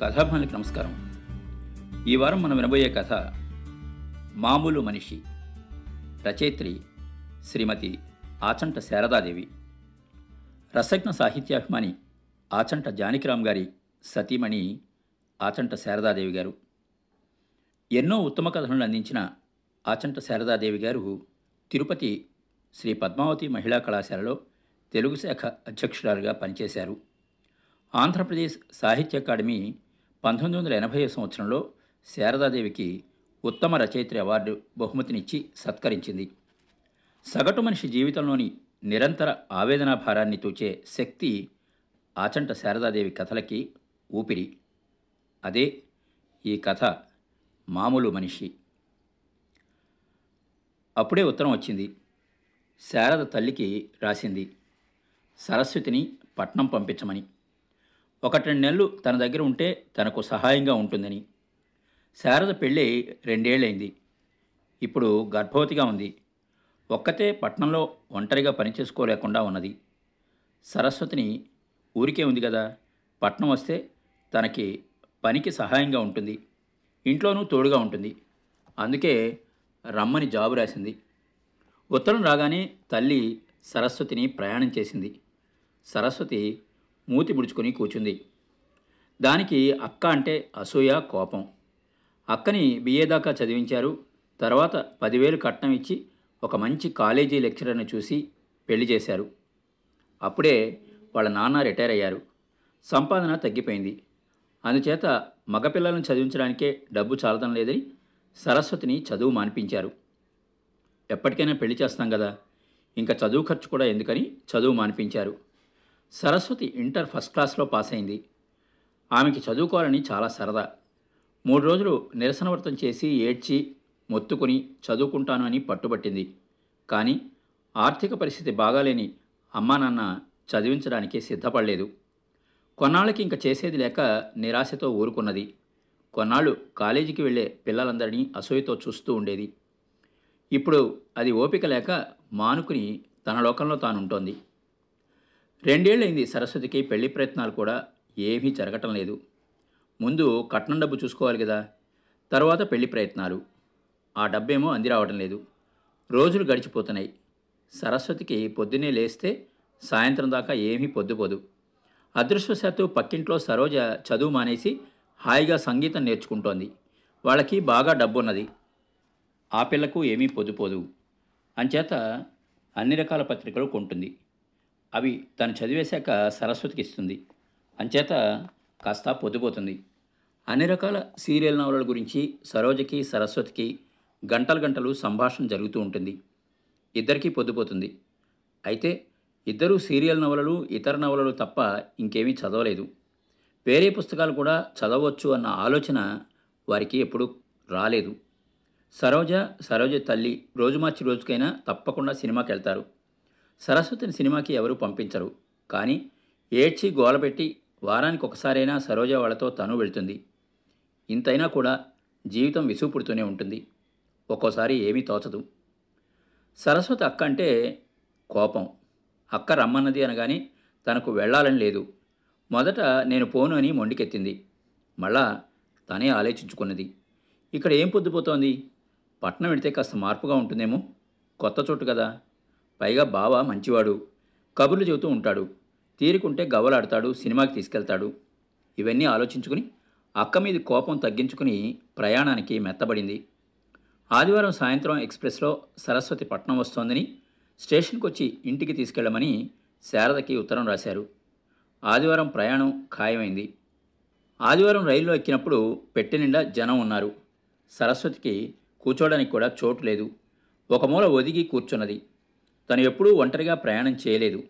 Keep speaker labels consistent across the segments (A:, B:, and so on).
A: కథాభానికి నమస్కారం. ఈ వారం మనం వినబోయే కథ మామూలు మనిషి రచయిత్రి శ్రీమతి ఆచంట శారదాదేవి రసజ్ఞ సాహిత్యాభిమాని ఆచంట జానకిరామ్ గారి సతీమణి ఆచంట శారదాదేవి గారు. ఎన్నో ఉత్తమ కథలను అందించిన ఆచంట శారదాదేవి గారు తిరుపతి శ్రీ పద్మావతి మహిళా కళాశాలలో తెలుగు శాఖ అధ్యక్షురాలుగా పనిచేశారు. ఆంధ్రప్రదేశ్ సాహిత్య అకాడమీ పంతొమ్మిది వందల ఎనభై సంవత్సరంలో శారదాదేవికి ఉత్తమ రచయిత్రి అవార్డు బహుమతినిచ్చి సత్కరించింది. సగటు మనిషి జీవితంలోని నిరంతర ఆవేదనా భారాన్ని తూచే శక్తి ఆచంట శారదాదేవి కథలకి ఊపిరి. అదే ఈ కథ మామూలు మనిషి. అప్పుడే ఉత్తరం వచ్చింది. శారద తల్లికి రాసింది సరస్వతిని పట్నం పంపించమని. ఒకటి రెండు నెలలు తన దగ్గర ఉంటే తనకు సహాయంగా ఉంటుందని. శారద పెళ్ళి రెండేళ్ళైంది ఇప్పుడు గర్భవతిగా ఉంది. ఒక్కతే పట్నంలో ఒంటరిగా పనిచేసుకోలేకుండా ఉన్నది. సరస్వతిని ఊరికే ఉంది కదా. పట్నం వస్తే తనకి పనికి సహాయంగా ఉంటుంది. ఇంట్లోనూ తోడుగా ఉంటుంది. అందుకే రమ్మని జాబు రాసింది. ఉత్తరం రాగానే తల్లి సరస్వతిని ప్రయాణం చేసింది. సరస్వతి మూతి ముడుచుకొని కూచుంది దానికి అక్క అంటే అసూయ కోపం. అక్కని బిఏ దాకా చదివించారు. తర్వాత పదివేలు కట్నం ఇచ్చి ఒక మంచి కాలేజీ లెక్చరర్ని చూసి పెళ్ళి చేశారు. అప్పుడే వాళ్ళ నాన్న రిటైర్ అయ్యారు. సంపాదన తగ్గిపోయింది. అందుచేత మగపిల్లలను చదివించడానికే డబ్బు చాలడం లేదని సరస్వతిని చదువు మానిపించారు. ఎప్పటికైనా పెళ్ళి చేస్తాం కదా ఇంకా చదువు ఖర్చు కూడా ఎందుకని చదువు మానిపించారు. సరస్వతి ఇంటర్ ఫస్ట్ క్లాస్లో పాస్ అయింది. ఆమెకి చదువుకోవాలని చాలా సరదా. మూడు రోజులు నిరసన వ్రతం చేసి ఏడ్చి మొత్తుకుని చదువుకుంటాను అని పట్టుబట్టింది. కానీ ఆర్థిక పరిస్థితి బాగాలేని అమ్మా నాన్న చదివించడానికి సిద్ధపడలేదు. కొన్నాళ్ళకి ఇంక చేసేది లేక నిరాశతో ఊరుకున్నది. కొన్నాళ్ళు కాలేజీకి వెళ్ళే పిల్లలందరినీ అసూయతో చూస్తూ ఉండేది. ఇప్పుడు అది ఓపిక లేక మానుకుని తన లోకంలో తానుంటోంది. రెండేళ్ళైంది సరస్వతికి పెళ్ళి ప్రయత్నాలు కూడా ఏమీ జరగటం లేదు. ముందు కట్నం డబ్బు చూసుకోవాలి కదా తర్వాత పెళ్ళి ప్రయత్నాలు. ఆ డబ్బేమో అంది రావడం లేదు. రోజులు గడిచిపోతున్నాయి. సరస్వతికి పొద్దున్నే లేస్తే సాయంత్రం దాకా ఏమీ పొద్దుపోదు. అదృష్టవశాత్తు పక్కింట్లో సరోజ చదువు మానేసి హాయిగా సంగీతం నేర్చుకుంటోంది. వాళ్ళకి బాగా డబ్బున్నది. ఆ పిల్లకు ఏమీ పొద్దుపోదు. అంచేత అన్ని రకాల పత్రికలు కొంటుంది. అవి తను చదివేశాక సరస్వతికి ఇస్తుంది. అంచేత కాస్త పొద్దుపోతుంది. అన్ని రకాల సీరియల్ నవలల గురించి సరోజకి సరస్వతికి గంటలు గంటలు సంభాషణ జరుగుతూ ఉంటుంది. ఇద్దరికీ పొద్దుపోతుంది. అయితే ఇద్దరూ సీరియల్ నవలలు ఇతర నవలలు తప్ప ఇంకేమీ చదవలేదు. వేరే పుస్తకాలు కూడా చదవచ్చు అన్న ఆలోచన వారికి ఎప్పుడు రాలేదు. సరోజ సరోజ తల్లి రోజు మార్చి రోజుకైనా తప్పకుండా సినిమాకి వెళ్తారు సరస్వతిని సినిమాకి ఎవరు పంపించరు. కానీ ఏడ్చి గోలపెట్టి వారానికి ఒకసారైనా సరోజ వాళ్ళతో తను వెళ్తుంది. ఇంతైనా కూడా జీవితం విసుగుపుడుతూనే ఉంటుంది. ఒక్కోసారి ఏమీ తోచదు. సరస్వతి అక్క అంటే కోపం. అక్క రమ్మన్నది అనగానే తనకు వెళ్ళాలని లేదు. మొదట నేను పోను అని మొండికెత్తింది. మళ్ళా తనే ఆలోచించుకున్నది. ఇక్కడ ఏం పొద్దుపోతోంది? పట్నం వెడితే కాస్త మార్పుగా ఉంటుందేమో? కొత్త చోటు కదా. పైగా బావ మంచివాడు. కబుర్లు చెబుతూ ఉంటాడు. తీరుకుంటే గవ్వలాడతాడు సినిమాకి తీసుకెళ్తాడు. ఇవన్నీ ఆలోచించుకుని అక్క మీద కోపం తగ్గించుకుని ప్రయాణానికి మెత్తబడింది. ఆదివారం సాయంత్రం ఎక్స్ప్రెస్లో సరస్వతి పట్నం వస్తోందని స్టేషన్కి వచ్చి ఇంటికి తీసుకెళ్ళమని శారదకి ఉత్తరం రాశారు. ఆదివారం ప్రయాణం ఖాయమైంది. ఆదివారం రైల్లో ఎక్కినప్పుడు పెట్టె నిండా జనం ఉన్నారు. సరస్వతికి కూర్చోవడానికి కూడా చోటు లేదు. ఒక మూల ఒదిగి కూర్చున్నది. తను ఎప్పుడూ ఒంటరిగా ప్రయాణం చేయలేదు.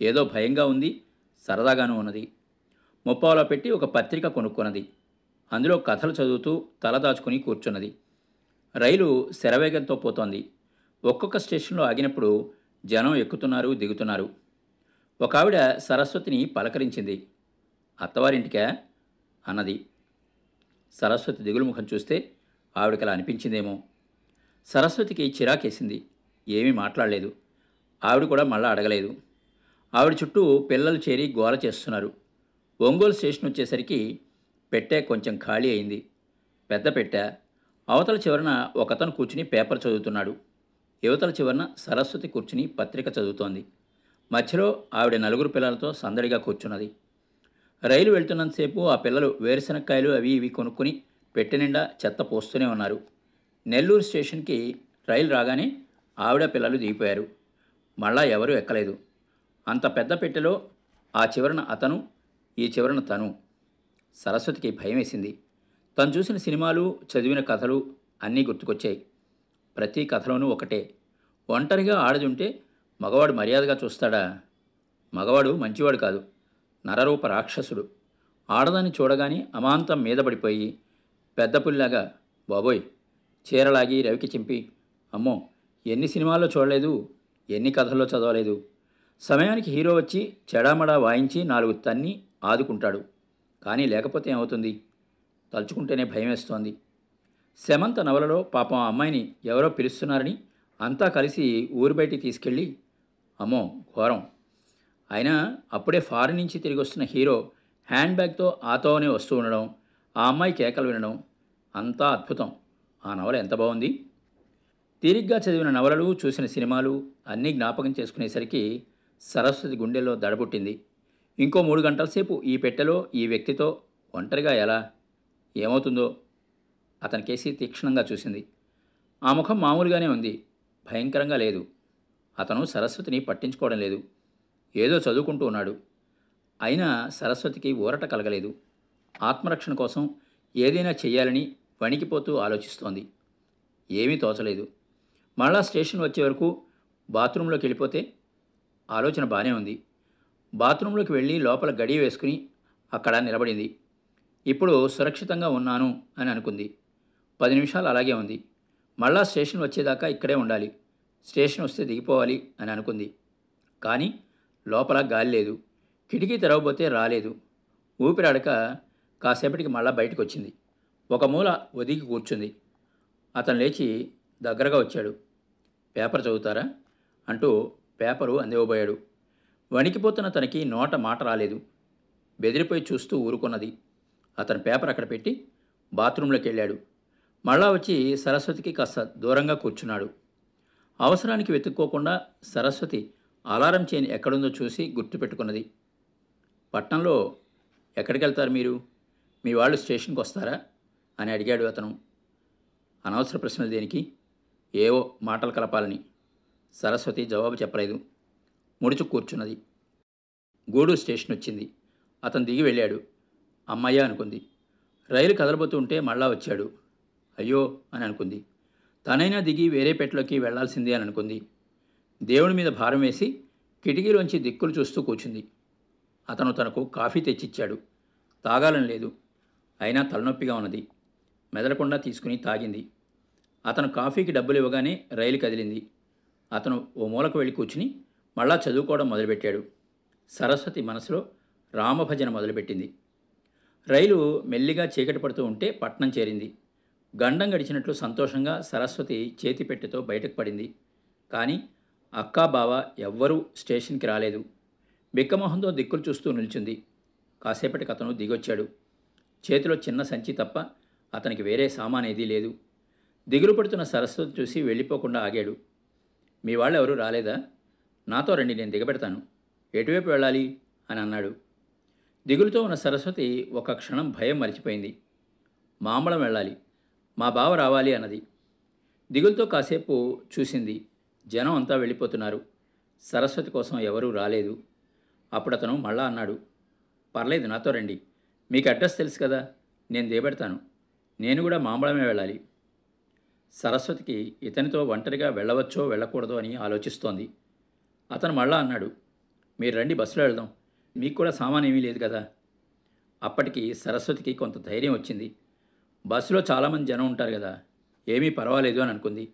A: ఏదో భయంగా ఉంది సరదాగానూ ఉన్నది. ముప్పావులో పెట్టి ఒక పత్రిక కొనుక్కున్నది. అందులో కథలు చదువుతూ తల దాచుకుని కూర్చున్నది. రైలు శరవేగంతో పోతోంది. ఒక్కొక్క స్టేషన్లో ఆగినప్పుడు జనం ఎక్కుతున్నారు దిగుతున్నారు. ఒక ఆవిడ సరస్వతిని పలకరించింది. అత్తవారింటికా? అన్నది. సరస్వతి దిగులు ముఖం చూస్తే ఆవిడకి అలా అనిపించిందేమో. సరస్వతికి చిరాకేసింది. ఏమీ మాట్లాడలేదు. ఆవిడ కూడా మళ్ళా అడగలేదు. ఆవిడ చుట్టూ పిల్లలు చేరి గోల చేస్తున్నారు. ఒంగోలు స్టేషన్ వచ్చేసరికి పెట్టె కొంచెం ఖాళీ అయింది. పెద్ద పెట్టె. అవతల చివరన ఒకతను కూర్చుని పేపర్ చదువుతున్నాడు. యువతల చివరన సరస్వతి కూర్చుని పత్రిక చదువుతోంది. మధ్యలో ఆవిడ నలుగురు పిల్లలతో సందడిగా కూర్చున్నది. రైలు వెళ్తున్నంతసేపు ఆ పిల్లలు వేరుశనక్కాయలు అవి ఇవి కొనుక్కుని పెట్టె నిండా చెత్త పోస్తూనే ఉన్నారు. నెల్లూరు స్టేషన్కి రైలు రాగానే ఆవిడ పిల్లలు దిగిపోయారు. మళ్ళా ఎవరూ ఎక్కలేదు. అంత పెద్ద పెట్టెలో ఆ చివరన అతను ఈ చివరన తను. సరస్వతికి భయమేసింది. తను చూసిన సినిమాలు చదివిన కథలు అన్నీ గుర్తుకొచ్చాయి. ప్రతి కథలోనూ ఒకటే. ఒంటరిగా ఆడదుంటే మగవాడు మర్యాదగా చూస్తాడా? మగవాడు మంచివాడు కాదు. నరరూప రాక్షసుడు. ఆడదాన్ని చూడగానే అమాంతం మీద పడిపోయి పెద్ద పుల్లాగా బాబోయ్ చీరలాగి రవికి చింపి అమ్మో ఎన్ని సినిమాల్లో చూడలేదు? ఎన్ని కథల్లో చదవలేదు. సమయానికి హీరో వచ్చి చెడామడా వాయించి నాలుగు తన్ని ఆదుకుంటాడు. కానీ లేకపోతే ఏమవుతుంది? తలుచుకుంటేనే భయమేస్తోంది. శమంత నవలలో పాపం ఆ అమ్మాయిని ఎవరో పిలుస్తున్నారని అంతా కలిసి ఊరు బయటికి తీసుకెళ్ళి అమ్మో ఘోరం. అయినా అప్పుడే ఫారిన్ నుంచి తిరిగి వస్తున్న హీరో హ్యాండ్ బ్యాగ్తో ఆతోనే వస్తూ ఉండడం ఆ అమ్మాయి కేకలు వినడం అంతా అద్భుతం. ఆ నవల ఎంత బాగుంది? తీరిగ్గా చదివిన నవలలు చూసిన సినిమాలు అన్నీ జ్ఞాపకం చేసుకునేసరికి సరస్వతి గుండెల్లో దడబుట్టింది. ఇంకో మూడు గంటల సేపు ఈ పెట్టెలో ఈ వ్యక్తితో ఒంటరిగా ఎలా? ఏమవుతుందో అతని కేసి తీక్షణంగా చూసింది. ఆ ముఖం మామూలుగానే ఉంది. భయంకరంగా లేదు. అతను సరస్వతిని పట్టించుకోవడం లేదు. ఏదో చదువుకుంటూ ఉన్నాడు. అయినా సరస్వతికి ఊరట కలగలేదు. ఆత్మరక్షణ కోసం ఏదైనా చెయ్యాలని వణికిపోతూ ఆలోచిస్తోంది. ఏమీ తోచలేదు. మళ్ళా స్టేషన్ వచ్చే వరకు బాత్రూంలోకి వెళ్ళిపోతే ఆలోచన బాగానే ఉంది. బాత్రూంలోకి వెళ్ళి లోపల గడియ వేసుకుని అక్కడ నిలబడింది. ఇప్పుడు సురక్షితంగా ఉన్నాను అని అనుకుంది. పది నిమిషాలు అలాగే ఉంది. మళ్ళా స్టేషన్ వచ్చేదాకా ఇక్కడే ఉండాలి. స్టేషన్ వస్తే దిగిపోవాలి అని అనుకుంది. కానీ లోపల గాలి లేదు. కిటికీ తెరవబోతే రాలేదు. ఊపిరాడక కాసేపటికి మళ్ళా బయటకు వచ్చింది. ఒక మూల ఒదిగి కూర్చుంది. అతను లేచి దగ్గరగా వచ్చాడు. పేపర్ చదువుతారా? అంటూ పేపరు అందివ్వబోయాడు వణికిపోతున్న తనకి నోట మాట రాలేదు. బెదిరిపోయి చూస్తూ ఊరుకున్నది. అతను పేపర్ అక్కడ పెట్టి బాత్రూంలోకి వెళ్ళాడు మళ్ళా వచ్చి సరస్వతికి కాస్త దూరంగా కూర్చున్నాడు. అవసరానికి వెతుక్కోకుండా సరస్వతి అలారం చేయని ఎక్కడుందో చూసి గుర్తుపెట్టుకున్నది పట్నంలో ఎక్కడికి వెళ్తారు మీరు? మీ వాళ్ళు స్టేషన్కి వస్తారా అని అడిగాడు అతను. అనవసర ప్రశ్నలు దేనికి? ఏవో మాటలు కలపాలని సరస్వతి జవాబు చెప్పలేదు. ముడుచు కూర్చున్నది. గూడూరు స్టేషన్ వచ్చింది. అతను దిగి వెళ్ళాడు. అమ్మయ్య అనుకుంది. రైలు కదలబోతుంటే మళ్ళా వచ్చాడు. అయ్యో అని అనుకుంది. తనైనా దిగి వేరే పెట్టలోకి వెళ్ళాల్సిందే అని అనుకుంది. దేవుడి మీద భారం వేసి కిటికీలోంచి దిక్కులు చూస్తూ కూర్చుంది. అతను తనకు కాఫీ తెచ్చిచ్చాడు. తాగాలని లేదు. అయినా తలనొప్పిగా ఉన్నది. మెదలకుండా తీసుకుని తాగింది. అతను కాఫీకి డబ్బులు ఇవ్వగానే రైలు కదిలింది. అతను ఓ మూలకు వెళ్ళి కూర్చుని మళ్ళా చదువుకోవడం మొదలుపెట్టాడు. సరస్వతి మనసులో రామభజన మొదలుపెట్టింది. రైలు మెల్లిగా చీకటి పడుతూ ఉంటే పట్నం చేరింది. గండం గడిచినట్లు సంతోషంగా సరస్వతి చేతి పెట్టెతో బయటకు పడింది. కానీ అక్కా బావ ఎవ్వరూ స్టేషన్కి రాలేదు. బిక్కమొహంతో దిక్కులు చూస్తూ నిల్చుంది. కాసేపటికి అతను దిగొచ్చాడు. చేతిలో చిన్న సంచి తప్ప అతనికి వేరే సామాన్ ఏదీ లేదు. దిగులు పడుతున్న సరస్వతి చూసి వెళ్ళిపోకుండా ఆగాడు. మీ వాళ్ళు ఎవరూ రాలేదా? నాతో రండి నేను దిగబెడతాను. ఎటువైపు వెళ్ళాలి? అని అన్నాడు. దిగులుతో ఉన్న సరస్వతి ఒక క్షణం భయం మరిచిపోయింది. మామలం వెళ్ళాలి. మా బావ రావాలి అన్నది. దిగులుతో కాసేపు చూసింది. జనం అంతా వెళ్ళిపోతున్నారు. సరస్వతి కోసం ఎవరూ రాలేదు. అప్పుడు అతను మళ్ళా అన్నాడు. పర్లేదు నాతో రండి. మీకు అడ్రస్ తెలుసు కదా. నేను దిగబెడతాను. నేను కూడా మామలమే వెళ్ళాలి. సరస్వతికి ఇతనితో ఒంటరిగా వెళ్ళవచ్చో వెళ్ళకూడదో అని ఆలోచిస్తోంది. అతను మళ్ళా అన్నాడు మీరు రండి బస్సులో వెళ్దాం. మీకు కూడా సామాన్ ఏమీ లేదు కదా. అప్పటికి సరస్వతికి కొంత ధైర్యం వచ్చింది. బస్సులో చాలామంది జనం ఉంటారు కదా ఏమీ పర్వాలేదు అని అనుకుంది.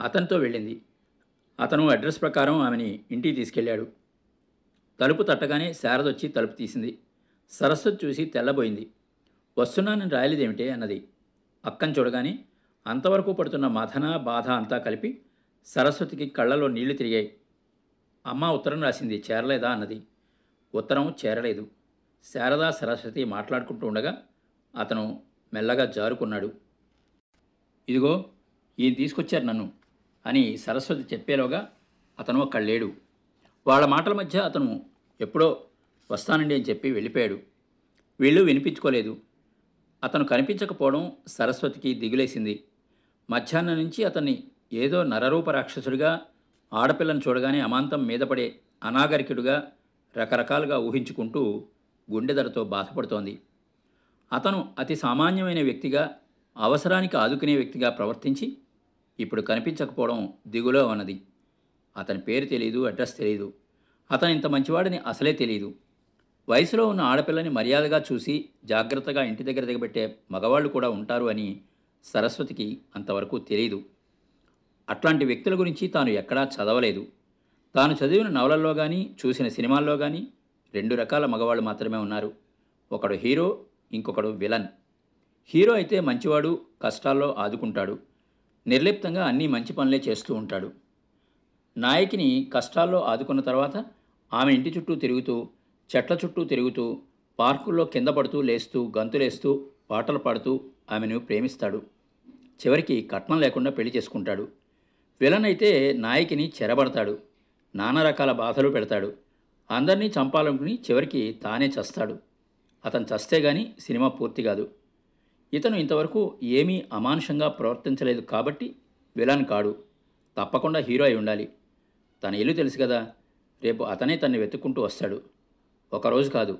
A: అతనితో వెళ్ళింది. అతను అడ్రస్ ప్రకారం ఆమెని ఇంటికి తీసుకెళ్ళాడు. తలుపు తట్టగానే శారద వచ్చి తలుపు తీసింది. సరస్వతి చూసి తెల్లబోయింది. వస్తున్నానని రాయలేదేమిటే? అన్నది. అక్కని చూడగానే అంతవరకు పడుతున్న మథన బాధ అంతా కలిపి సరస్వతికి కళ్ళలో నీళ్ళు తిరిగాయి. అమ్మ ఉత్తరం రాసింది చేరలేదా? అన్నది. ఉత్తరం చేరలేదు. శారదా సరస్వతి మాట్లాడుకుంటూ ఉండగా అతను మెల్లగా జారుకున్నాడు. ఇదిగో ఈయన తీసుకొచ్చారు నన్ను అని సరస్వతి చెప్పేలోగా అతను అక్కడ లేడు. వాళ్ళ మాటల మధ్య అతను ఎప్పుడో వస్తానండి అని చెప్పి వెళ్ళిపోయాడు. వీళ్ళు వినిపించుకోలేదు. అతను కనిపించకపోవడం సరస్వతికి దిగులేసింది. మధ్యాహ్నం నుంచి అతన్ని ఏదో నరరూప రాక్షసుడిగా ఆడపిల్లను చూడగానే అమాంతం మీద పడే అనాగరికుడిగా రకరకాలుగా ఊహించుకుంటూ గుండెదరతో బాధపడుతోంది. అతను అతి సామాన్యమైన వ్యక్తిగా అవసరానికి ఆదుకునే వ్యక్తిగా ప్రవర్తించి ఇప్పుడు కనిపించకపోవడం దిగులో ఉన్నది. అతని పేరు తెలియదు అడ్రస్ తెలియదు అతను ఇంత మంచివాడని అసలే తెలియదు వయసులో ఉన్న ఆడపిల్లని మర్యాదగా చూసి జాగ్రత్తగా ఇంటి దగ్గర దిగబెట్టే మగవాళ్ళు కూడా ఉంటారు అని సరస్వతికి అంతవరకు తెలియదు. అట్లాంటి వ్యక్తుల గురించి తాను ఎక్కడా చదవలేదు. తాను చదివిన నవలల్లో కానీ చూసిన సినిమాల్లో కానీ రెండు రకాల మగవాళ్ళు మాత్రమే ఉన్నారు. ఒకడు హీరో ఇంకొకడు విలన్. హీరో అయితే మంచివాడు కష్టాల్లో ఆదుకుంటాడు. నిర్లిప్తంగా అన్ని మంచి పనులే చేస్తూ ఉంటాడు. నాయకిని కష్టాల్లో ఆదుకున్న తర్వాత ఆమె ఇంటి చుట్టూ తిరుగుతూ చెట్ల చుట్టూ తిరుగుతూ పార్కుల్లో కింద పడుతూ లేస్తూ గంతులేస్తూ పాటలు పాడుతూ ఆమెను ప్రేమిస్తాడు. చివరికి కట్నం లేకుండా పెళ్ళి చేసుకుంటాడు. విలన్ అయితే నాయకిని చెరబడతాడు. నానా రకాల బాధలు పెడతాడు. అందరినీ చంపాలనుకుని చివరికి తానే చస్తాడు. అతను చస్తే గాని సినిమా పూర్తి కాదు. ఇతను ఇంతవరకు ఏమీ అమానుషంగా ప్రవర్తించలేదు కాబట్టి విలన్ కాడు. తప్పకుండా హీరో అయి ఉండాలి. తన ఇల్లు తెలుసు కదా రేపు అతనే తన్ని వెతుక్కుంటూ వస్తాడు. ఒకరోజు కాదు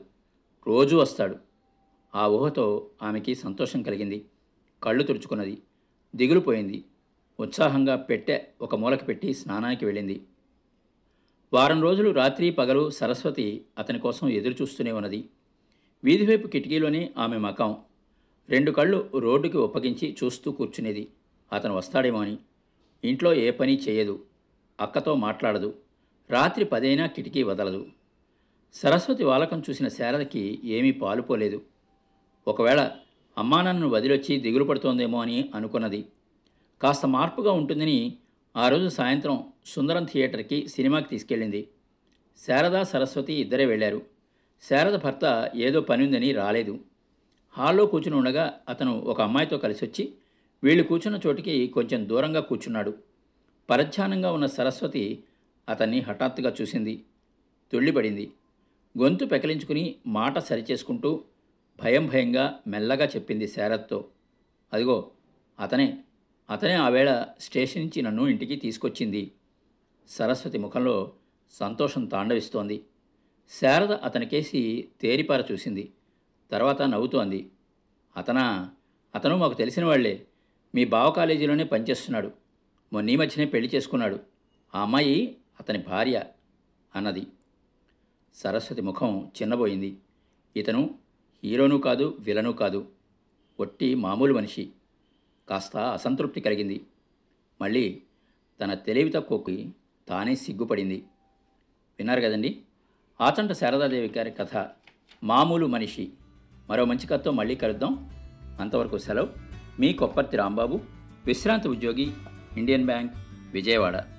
A: రోజూ వస్తాడు. ఆ ఊహతో ఆమెకి సంతోషం కలిగింది. కళ్ళు తుడుచుకున్నది. దిగులుపోయింది ఉత్సాహంగా పెట్టె ఒక మూలకి పెట్టి స్నానానికి వెళ్ళింది. వారం రోజులు రాత్రి పగలు సరస్వతి అతని కోసం ఎదురు చూస్తూనే ఉన్నది. వీధివైపు కిటికీలోనే ఆమె మకం. రెండు కళ్ళు రోడ్డుకి ఒప్పగించి చూస్తూ కూర్చునేది. అతను వస్తాడేమో అని. ఇంట్లో ఏ పని చేయదు. అక్కతో మాట్లాడదు. రాత్రి పదైనా కిటికీ వదలదు. సరస్వతి వాలకం చూసిన శారదకి ఏమీ పాలుపోలేదు. ఒకవేళ అమ్మా నన్ను వదిలొచ్చి దిగులు పడుతోందేమో అని అనుకున్నది. కాస్త మార్పుగా ఉంటుందని ఆ రోజు సాయంత్రం సుందరం థియేటర్కి సినిమాకి తీసుకెళ్ళింది. శారద సరస్వతి ఇద్దరే వెళ్ళారు. శారద భర్త ఏదో పని ఉందని రాలేదు. హాల్లో కూర్చుని ఉండగా అతను ఒక అమ్మాయితో కలిసి వచ్చి వీళ్ళు కూర్చున్న చోటికి కొంచెం దూరంగా కూర్చున్నాడు. పరధ్యానంగా ఉన్న సరస్వతి అతన్ని హఠాత్తుగా చూసింది. తుళ్ళిపడింది. గొంతు పెకలించుకుని మాట సరిచేసుకుంటూ భయం భయంగా మెల్లగా చెప్పింది శారత్తో అదిగో అతనే అతనే ఆవేళ స్టేషన్ నుంచి నన్ను ఇంటికి తీసుకొచ్చింది. సరస్వతి ముఖంలో సంతోషం తాండవిస్తోంది. శారద అతనికేసి తేరిపార చూసింది. తర్వాత నవ్వుతోంది. అతనా అతను మాకు తెలిసిన వాళ్ళే. మీ బావ కాలేజీలోనే పనిచేస్తున్నాడు. మొన్నీ మధ్యనే పెళ్ళి చేసుకున్నాడు. ఆ అమ్మాయి అతని భార్య అన్నది. సరస్వతి ముఖం చిన్నబోయింది. ఇతను హీరోను కాదు విలను కాదు. ఒట్టి మామూలు మనిషి. కాస్త అసంతృప్తి కలిగింది. మళ్ళీ తన తెలివి తక్కువకి తానే సిగ్గుపడింది. విన్నారు కదండి? ఆచంట శారదాదేవి గారి కథ మామూలు మనిషి. మరో మంచి కథతో మళ్ళీ కలుద్దాం. అంతవరకు సెలవు. మీ కొప్పర్తి రాంబాబు విశ్రాంతి ఉద్యోగి ఇండియన్ బ్యాంక్ విజయవాడ.